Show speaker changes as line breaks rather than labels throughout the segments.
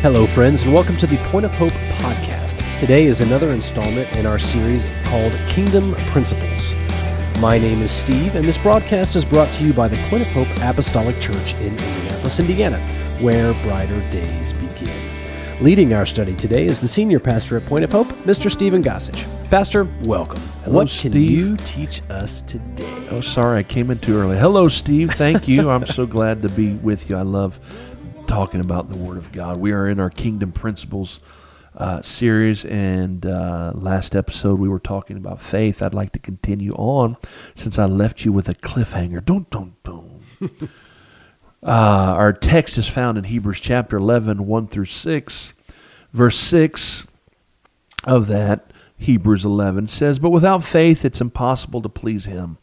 Hello, friends, and welcome to the Point of Hope podcast. Today is another installment in our series called Kingdom Principles. My name is Steve, and this broadcast is brought to you by the Point of Hope Apostolic Church in Indianapolis, Indiana, where brighter days begin. Leading our study today is the senior pastor at Point of Hope, Mr. Stephen Gossage. Pastor, welcome.
Hello,
what can
Steve.
you teach us today?
Oh, sorry, I came in too early. Hello, Steve. Thank you. I'm so glad to be with you. I love talking about the Word of God. We are in our Kingdom Principles uh, series, and uh, last episode we were talking about faith. I'd like to continue on since I left you with a cliffhanger. Don't, don't, don't. our text is found in Hebrews chapter 11, 1 through 6. Verse 6 of that, Hebrews 11, says, But without faith it's impossible to please him.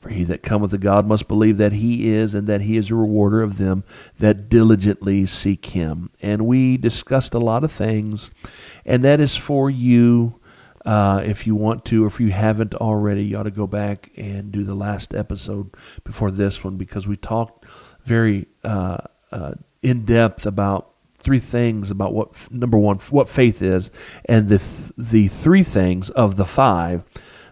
For he that cometh to God must believe that he is, and that he is a rewarder of them that diligently seek him. And we discussed a lot of things, and that is for you. Uh, if you want to, or if you haven't already, you ought to go back and do the last episode before this one because we talked very uh, uh, in depth about three things about what number one what faith is, and the th- the three things of the five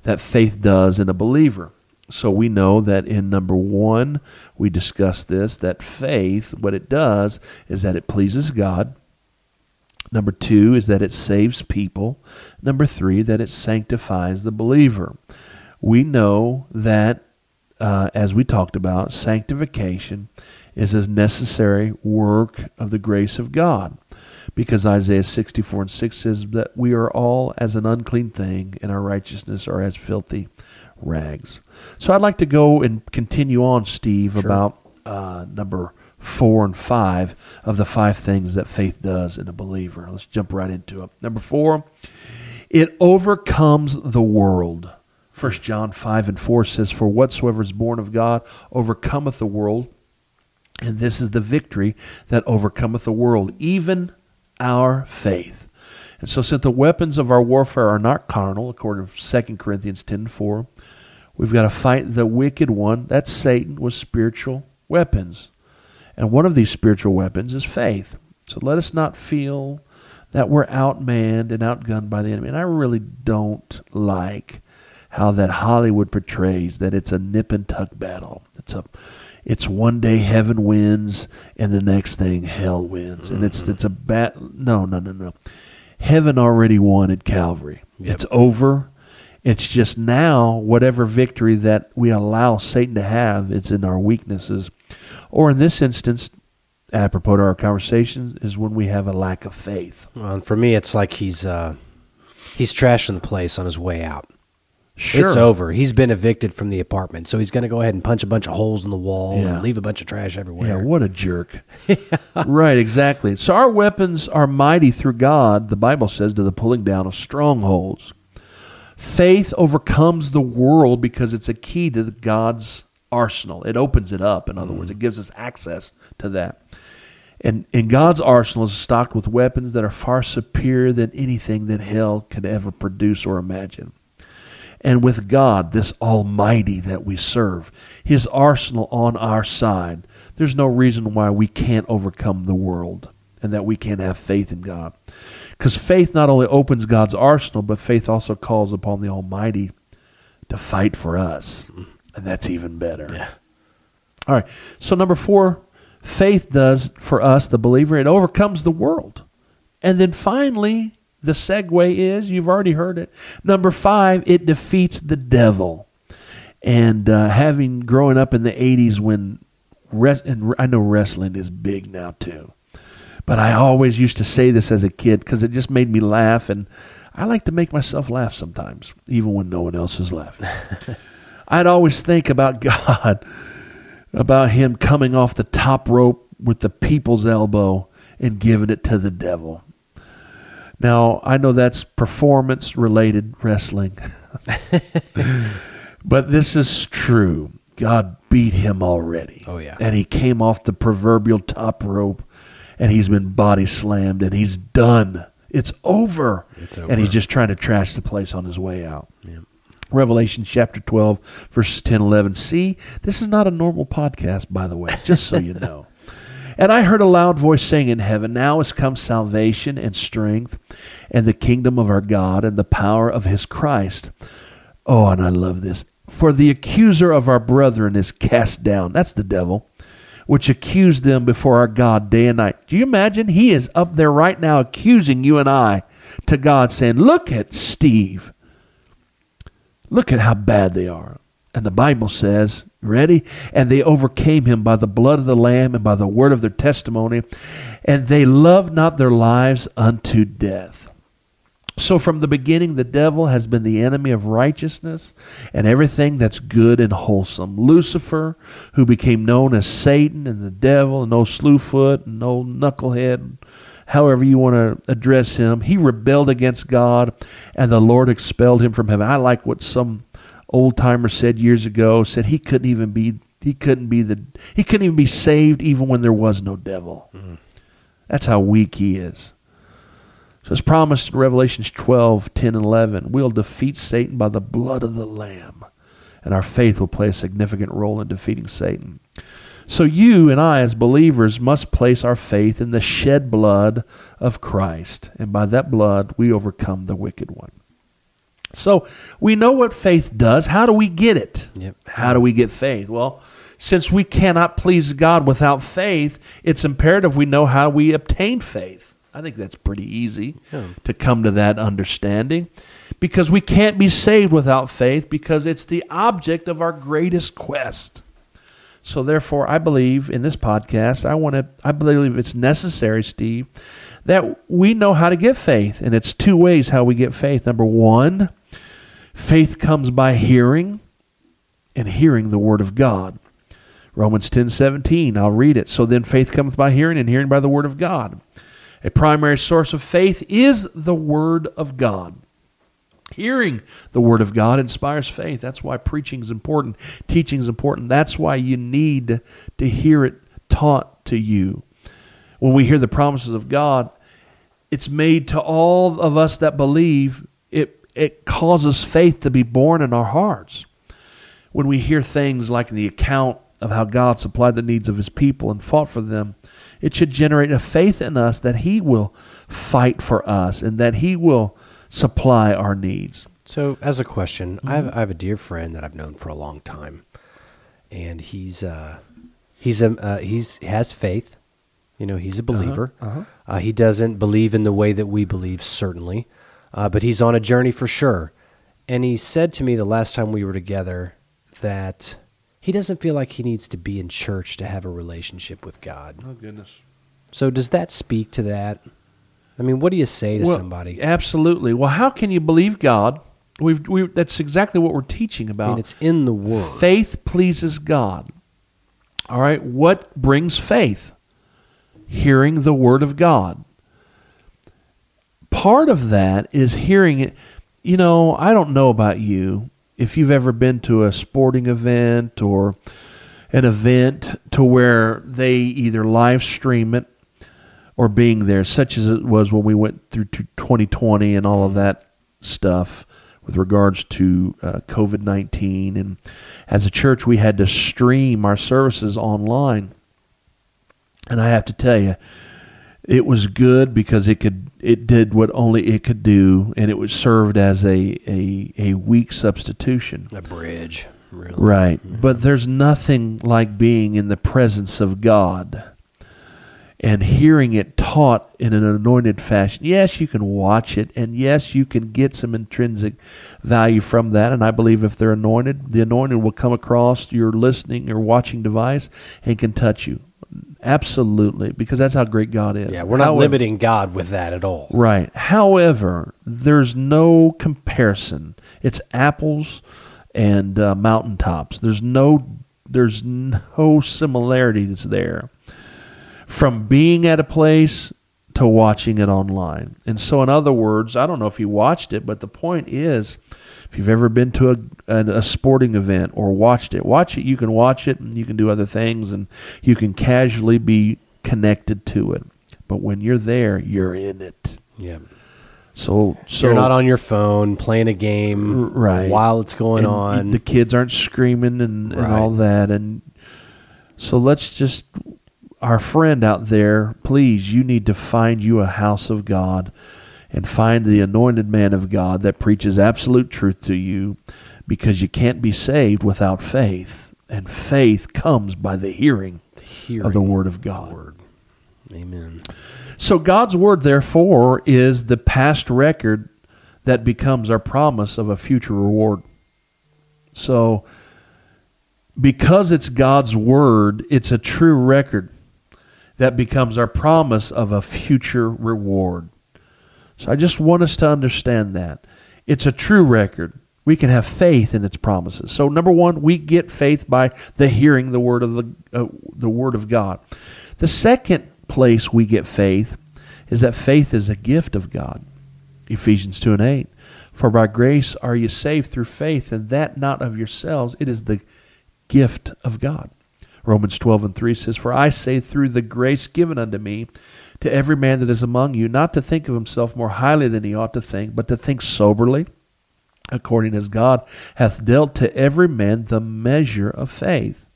that faith does in a believer. So we know that in number one, we discussed this that faith, what it does is that it pleases God. Number two is that it saves people. Number three, that it sanctifies the believer. We know that, uh, as we talked about, sanctification is a necessary work of the grace of God. Because Isaiah 64 and 6 says that we are all as an unclean thing, and our righteousness are as filthy rags. So I'd like to go and continue on, Steve,
Sure.
about uh, number four and five of the five things that faith does in a believer. Let's jump right into it. Number four, it overcomes the world. First John 5 and 4 says, For whatsoever is born of God overcometh the world, and this is the victory that overcometh the world, even our faith. And so, since the weapons of our warfare are not carnal, according to 2 Corinthians 10 4, we've got to fight the wicked one, that's Satan, with spiritual weapons. And one of these spiritual weapons is faith. So let us not feel that we're outmanned and outgunned by the enemy. And I really don't like how that Hollywood portrays that it's a nip and tuck battle. It's a it's one day heaven wins and the next thing hell wins. And it's mm-hmm. it's a bat no, no, no, no. Heaven already won at Calvary.
Yep.
It's over. It's just now whatever victory that we allow Satan to have, it's in our weaknesses. Or in this instance, apropos to our conversations, is when we have a lack of faith.
Well, and for me, it's like he's uh, he's trashing the place on his way out.
Sure.
It's over. He's been evicted from the apartment, so he's going to go ahead and punch a bunch of holes in the wall
Yeah.
and leave a bunch of trash everywhere.
Yeah,
everywhere.
what a jerk. right, exactly. So our weapons are mighty through God, the Bible says, to the pulling down of strongholds. Faith overcomes the world because it's a key to God's arsenal. It opens it up, in other words, it mm. gives us access to that. And, and God's arsenal is stocked with weapons that are far superior than anything that hell could ever produce or imagine. And with God, this Almighty that we serve, His arsenal on our side, there's no reason why we can't overcome the world and that we can't have faith in God. Because faith not only opens God's arsenal, but faith also calls upon the Almighty to fight for us. And that's even better.
Yeah.
All right. So, number four, faith does for us, the believer, it overcomes the world. And then finally, the segue is you've already heard it. Number five, it defeats the devil. And uh, having growing up in the 80s when, res- and I know wrestling is big now too. But I always used to say this as a kid because it just made me laugh. And I like to make myself laugh sometimes, even when no one else is laughing. I'd always think about God, about Him coming off the top rope with the people's elbow and giving it to the devil. Now, I know that's performance related wrestling, but this is true. God beat him already.
Oh, yeah.
And he came off the proverbial top rope and he's been body slammed and he's done. It's over.
It's
And he's just trying to trash the place on his way out. Revelation chapter 12, verses 10 11. See, this is not a normal podcast, by the way, just so you know. And I heard a loud voice saying in heaven, Now is come salvation and strength, and the kingdom of our God, and the power of his Christ. Oh, and I love this. For the accuser of our brethren is cast down. That's the devil, which accused them before our God day and night. Do you imagine? He is up there right now accusing you and I to God, saying, Look at Steve. Look at how bad they are. And the Bible says, ready? And they overcame him by the blood of the Lamb and by the word of their testimony, and they loved not their lives unto death. So from the beginning, the devil has been the enemy of righteousness and everything that's good and wholesome. Lucifer, who became known as Satan and the devil and old Slewfoot and old Knucklehead, however you want to address him, he rebelled against God and the Lord expelled him from heaven. I like what some old timer said years ago, said he couldn't even be he couldn't be the he couldn't even be saved even when there was no devil. Mm-hmm. That's how weak he is. So as promised in Revelations 12, 10, and 11, we'll defeat Satan by the blood of the Lamb. And our faith will play a significant role in defeating Satan. So you and I, as believers, must place our faith in the shed blood of Christ. And by that blood, we overcome the wicked one. So we know what faith does. How do we get it? Yep. How do we get faith? Well, since we cannot please God without faith, it's imperative we know how we obtain faith. I think that's pretty easy yeah. to come to that understanding because we can't be saved without faith because it's the object of our greatest quest. So therefore I believe in this podcast I want to I believe it's necessary Steve that we know how to get faith and it's two ways how we get faith. Number 1, Faith comes by hearing, and hearing the word of God. Romans 10:17, I'll read it. So then faith cometh by hearing, and hearing by the word of God. A primary source of faith is the word of God. Hearing the word of God inspires faith. That's why preaching is important, teaching is important. That's why you need to hear it taught to you. When we hear the promises of God, it's made to all of us that believe it it causes faith to be born in our hearts. When we hear things like the account of how God supplied the needs of his people and fought for them, it should generate a faith in us that he will fight for us and that he will supply our needs.
So, as a question, mm-hmm. I, have, I have a dear friend that I've known for a long time, and he's uh, he's a uh, he's has faith. You know, he's a uh-huh, believer. Uh-huh, uh-huh. Uh, he doesn't believe in the way that we believe, certainly, uh, but he's on a journey for sure. And he said to me the last time we were together that he doesn't feel like he needs to be in church to have a relationship with God.
Oh, goodness.
So, does that speak to that? I mean, what do you say to
well,
somebody?
Absolutely. Well, how can you believe God? We've, we, that's exactly what we're teaching about.
It's in the Word.
Faith pleases God. All right. What brings faith? Hearing the Word of God part of that is hearing it. You know, I don't know about you if you've ever been to a sporting event or an event to where they either live stream it or being there, such as it was when we went through to 2020 and all of that stuff with regards to uh, COVID 19. And as a church, we had to stream our services online. And I have to tell you, it was good because it could it did what only it could do, and it was served as a a, a weak substitution,
a bridge, really.
Right, mm-hmm. but there's nothing like being in the presence of God and hearing it taught in an anointed fashion. Yes, you can watch it, and yes, you can get some intrinsic value from that. And I believe if they're anointed, the anointed will come across your listening or watching device and can touch you. Absolutely, because that's how great God is.
Yeah, we're not However, limiting God with that at all.
Right. However, there's no comparison. It's apples and uh, mountaintops. There's no there's no similarities there from being at a place to watching it online. And so, in other words, I don't know if you watched it, but the point is if you've ever been to a, a, a, sporting event or watched it, watch it. You can watch it and you can do other things and you can casually be connected to it. But when you're there, you're in it.
Yeah.
So, so
you're not on your phone playing a game right. while it's going
and
on.
The kids aren't screaming and, right. and all that. And so let's just our friend out there, please, you need to find you a house of God and find the anointed man of God that preaches absolute truth to you because you can't be saved without faith. And faith comes by the hearing,
Hearing
of the Word of God.
Word. Amen.
So God's Word, therefore, is the past record that becomes our promise of a future reward. So, because it's God's Word, it's a true record that becomes our promise of a future reward. So, I just want us to understand that. It's a true record. We can have faith in its promises. So, number one, we get faith by the hearing the word of the uh, the word of God. The second place we get faith is that faith is a gift of God. Ephesians 2 and 8. For by grace are you saved through faith, and that not of yourselves. It is the gift of God. Romans 12 and 3 says, For I say, through the grace given unto me, to every man that is among you, not to think of himself more highly than he ought to think, but to think soberly, according as God hath dealt to every man the measure of faith.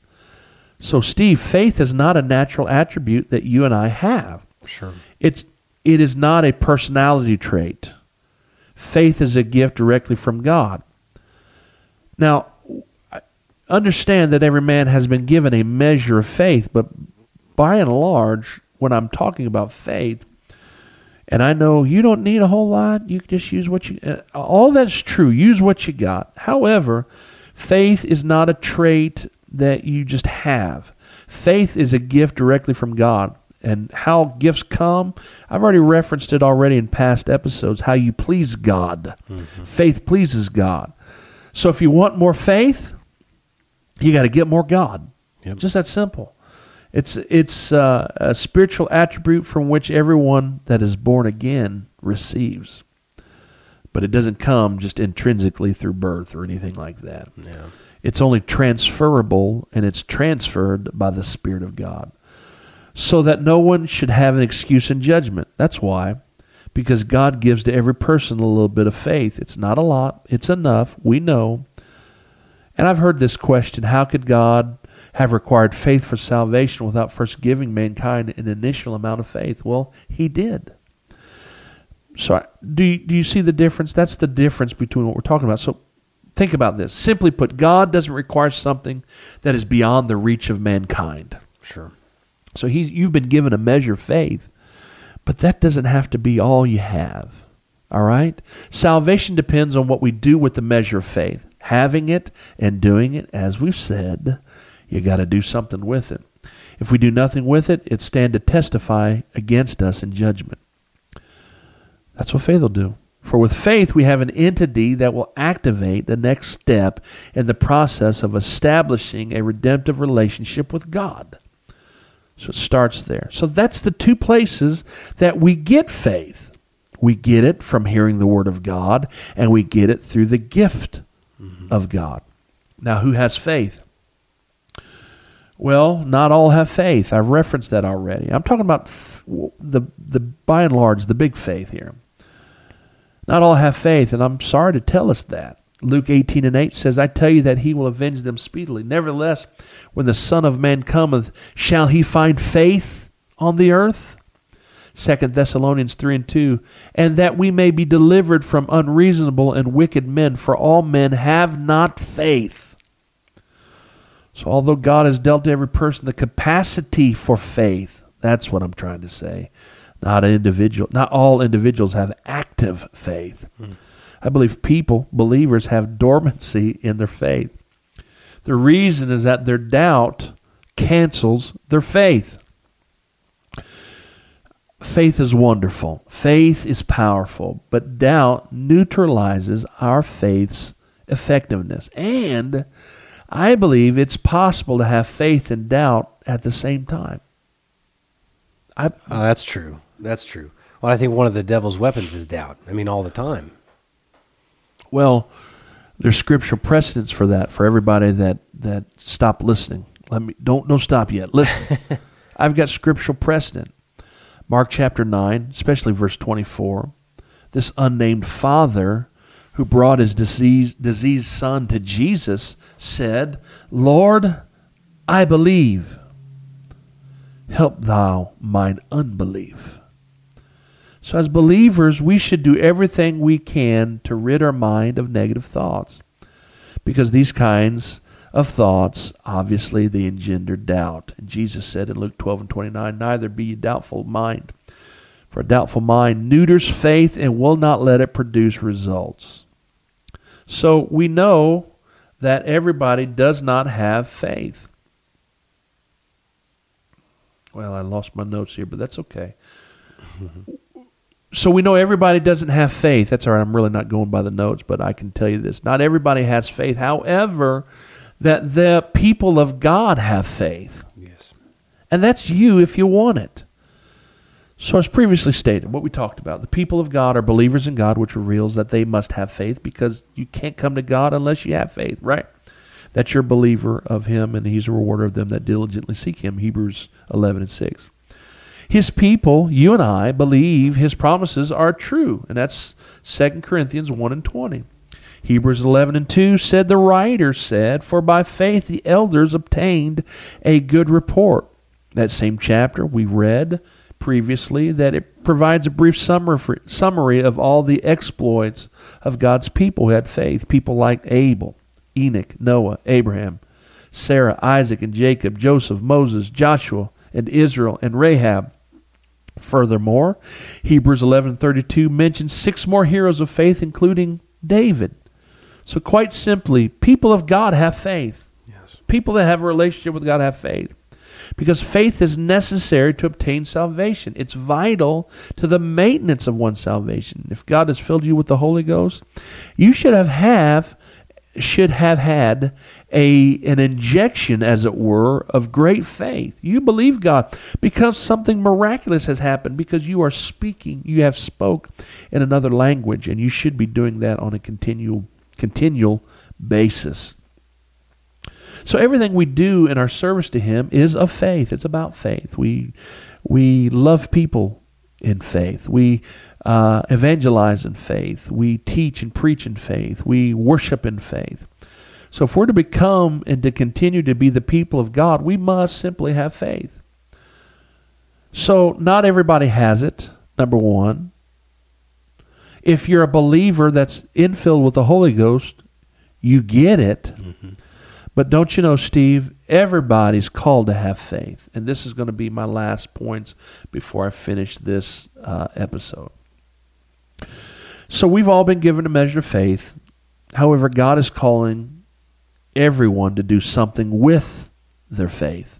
So, Steve, faith is not a natural attribute that you and I have.
Sure.
It's it is not a personality trait. Faith is a gift directly from God. Now, understand that every man has been given a measure of faith, but by and large, when I'm talking about faith, and I know you don't need a whole lot, you can just use what you. uh, All that's true. Use what you got. However, faith is not a trait that you just have. Faith is a gift directly from God. And how gifts come, I've already referenced it already in past episodes, how you please God. Faith pleases God. So if you want more faith, you got to get more God.
Yep.
Just that simple. It's it's uh, a spiritual attribute from which everyone that is born again receives, but it doesn't come just intrinsically through birth or anything like that.
Yeah.
It's only transferable, and it's transferred by the Spirit of God, so that no one should have an excuse in judgment. That's why, because God gives to every person a little bit of faith. It's not a lot; it's enough. We know. And I've heard this question: How could God have required faith for salvation without first giving mankind an initial amount of faith? Well, He did. So, do you, do you see the difference? That's the difference between what we're talking about. So, think about this. Simply put, God doesn't require something that is beyond the reach of mankind.
Sure.
So, he's, you've been given a measure of faith, but that doesn't have to be all you have. All right? Salvation depends on what we do with the measure of faith. Having it and doing it, as we've said, you got to do something with it. If we do nothing with it, it stand to testify against us in judgment. That's what faith will do. For with faith, we have an entity that will activate the next step in the process of establishing a redemptive relationship with God. So it starts there. So that's the two places that we get faith. We get it from hearing the Word of God, and we get it through the gift mm-hmm. of God. Now, who has faith? Well, not all have faith. I've referenced that already. I'm talking about the the by and large the big faith here. Not all have faith, and I'm sorry to tell us that. Luke 18 and 8 says, I tell you that he will avenge them speedily. Nevertheless, when the Son of Man cometh, shall he find faith on the earth? 2 Thessalonians 3 and 2, and that we may be delivered from unreasonable and wicked men, for all men have not faith. So, although God has dealt to every person the capacity for faith, that's what I'm trying to say. Not individual, not all individuals have active faith. Hmm. I believe people, believers, have dormancy in their faith. The reason is that their doubt cancels their faith. Faith is wonderful. Faith is powerful, but doubt neutralizes our faith's effectiveness. And I believe it's possible to have faith and doubt at the same time. I,
Uh, that's true. That's true. Well, I think one of the devil's weapons is doubt. I mean, all the time.
well, there's scriptural precedence for that for everybody that that stop listening. Let me don't don't stop yet. Listen, I've got scriptural precedent. Mark chapter nine, especially verse twenty four. This unnamed father who brought his diseased diseased son to Jesus said, "Lord, I believe." help thou mine unbelief. So, as believers, we should do everything we can to rid our mind of negative thoughts. Because these kinds of thoughts, obviously, they engender doubt. And Jesus said in Luke 12 and 29, Neither be ye doubtful mind. For a doubtful mind neuters faith and will not let it produce results. So we know that everybody does not have faith. Well, I lost my notes here, but that's okay. so we know everybody doesn't have faith. That's all right. I'm really not going by the notes, but I can tell you this. Not everybody has faith. However, that the people of God have faith.
Yes.
And that's you if you want it. So, as previously stated, what we talked about, the people of God are believers in God, which reveals that they must have faith because you can't come to God unless you have faith, right? That you're a believer of Him and He's a rewarder of them that diligently seek Him. Hebrews 11 and 6. His people, you and I, believe His promises are true, and that's 2 Corinthians 1 and 20. Hebrews 11 and 2 said, The writer said, For by faith the elders obtained a good report. That same chapter we read previously that it provides a brief summary of all the exploits of God's people who had faith. People like Abel, Enoch, Noah, Abraham, Sarah, Isaac, and Jacob, Joseph, Moses, Joshua, and Israel, and Rahab. Furthermore, Hebrews 11:32 mentions six more heroes of faith including David. So quite simply, people of God have faith.
Yes.
People that have a relationship with God have faith because faith is necessary to obtain salvation. It's vital to the maintenance of one's salvation. If God has filled you with the Holy Ghost, you should have have should have had a an injection as it were of great faith. You believe God because something miraculous has happened because you are speaking, you have spoke in another language and you should be doing that on a continual continual basis. So everything we do in our service to Him is of faith. It's about faith. We we love people in faith. We uh, evangelize in faith. We teach and preach in faith. We worship in faith. So if we're to become and to continue to be the people of God, we must simply have faith. So not everybody has it. Number one. If you're a believer that's infilled with the Holy Ghost, you get it. Mm-hmm. But don't you know, Steve, everybody's called to have faith. And this is going to be my last points before I finish this uh, episode. So we've all been given a measure of faith. However, God is calling everyone to do something with their faith.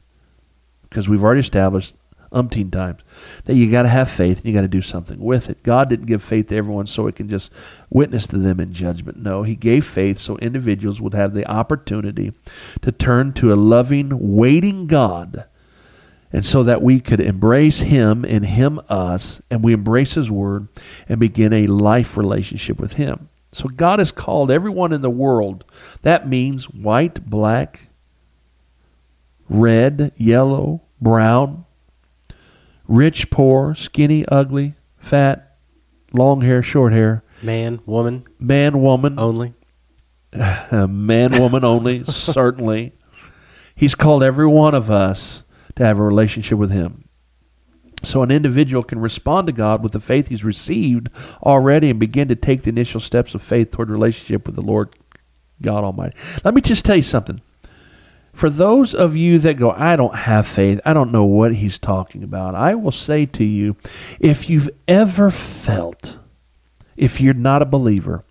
Because we've already established umpteen times that you got to have faith and you got to do something with it. God didn't give faith to everyone so it can just witness to them in judgment. No, He gave faith so individuals would have the opportunity to turn to a loving, waiting God. And so that we could embrace Him and Him us, and we embrace His Word and begin a life relationship with Him. So God has called everyone in the world. That means white, black, red, yellow, brown, rich, poor, skinny, ugly, fat, long hair, short hair,
man, woman,
man, woman,
only,
man, woman only, certainly. He's called every one of us to have a relationship with Him. So an individual can respond to God with the faith he's received already and begin to take the initial steps of faith toward relationship with the Lord God Almighty. Let me just tell you something. For those of you that go, I don't have faith, I don't know what he's talking about, I will say to you, if you've ever felt, if you're not a believer,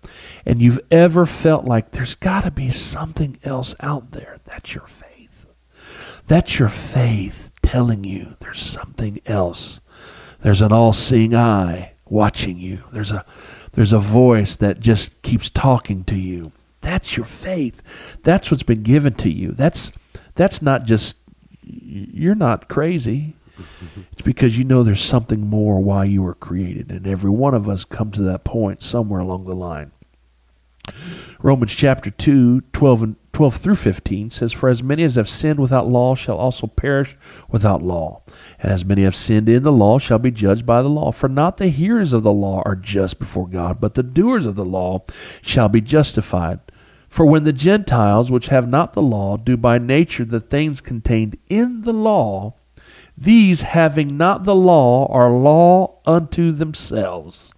and you've ever felt like there's got to be something else out there, that's your faith. That's your faith telling you there's something else. There's an all seeing eye watching you. There's a there's a voice that just keeps talking to you. That's your faith. That's what's been given to you. That's that's not just you're not crazy. It's because you know there's something more why you were created, and every one of us come to that point somewhere along the line. Romans chapter 2, 12, and 12 through 15 says, For as many as have sinned without law shall also perish without law. And as many have sinned in the law shall be judged by the law. For not the hearers of the law are just before God, but the doers of the law shall be justified. For when the Gentiles, which have not the law, do by nature the things contained in the law, These, having not the law, are law unto themselves,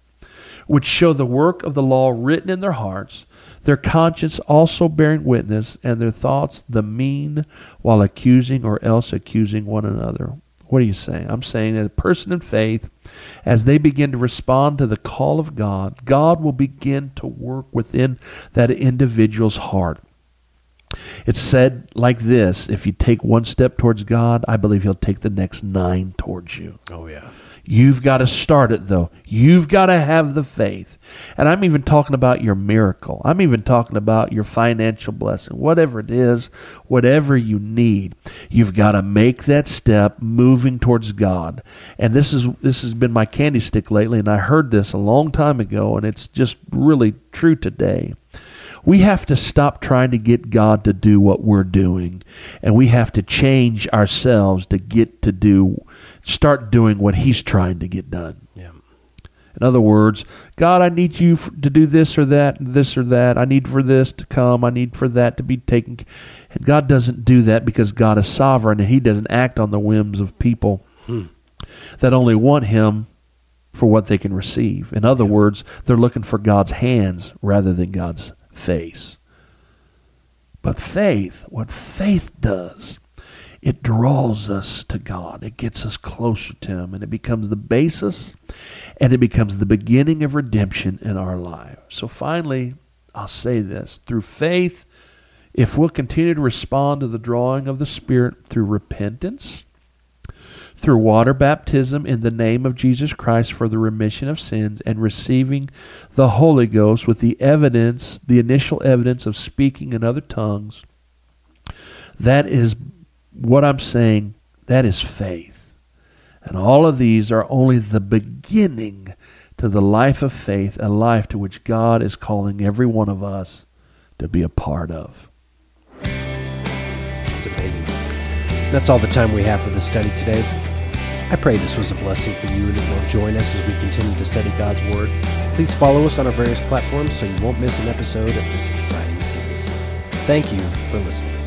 which show the work of the law written in their hearts, their conscience also bearing witness, and their thoughts the mean, while accusing or else accusing one another. What are you saying? I'm saying that a person in faith, as they begin to respond to the call of God, God will begin to work within that individual's heart. It's said like this if you take one step towards God, I believe He'll take the next nine towards you.
Oh, yeah.
You've got to start it, though. You've got to have the faith. And I'm even talking about your miracle. I'm even talking about your financial blessing. Whatever it is, whatever you need, you've got to make that step moving towards God. And this is this has been my candy stick lately, and I heard this a long time ago, and it's just really true today. We have to stop trying to get God to do what we're doing, and we have to change ourselves to get to do, start doing what He's trying to get done.
Yeah.
In other words, God, I need you to do this or that, this or that. I need for this to come. I need for that to be taken. And God doesn't do that because God is sovereign and He doesn't act on the whims of people hmm. that only want Him for what they can receive. In other words, they're looking for God's hands rather than God's face. But faith, what faith does, it draws us to God. It gets us closer to Him, and it becomes the basis and it becomes the beginning of redemption in our life. So finally, I'll say this through faith, if we'll continue to respond to the drawing of the Spirit through repentance, through water baptism in the name of Jesus Christ for the remission of sins and receiving the Holy Ghost with the evidence, the initial evidence of speaking in other tongues. That is what I'm saying. That is faith. And all of these are only the beginning to the life of faith, a life to which God is calling every one of us to be a part of.
It's amazing. That's all the time we have for this study today. I pray this was a blessing for you and that you'll join us as we continue to study God's Word. Please follow us on our various platforms so you won't miss an episode of this exciting series. Thank you for listening.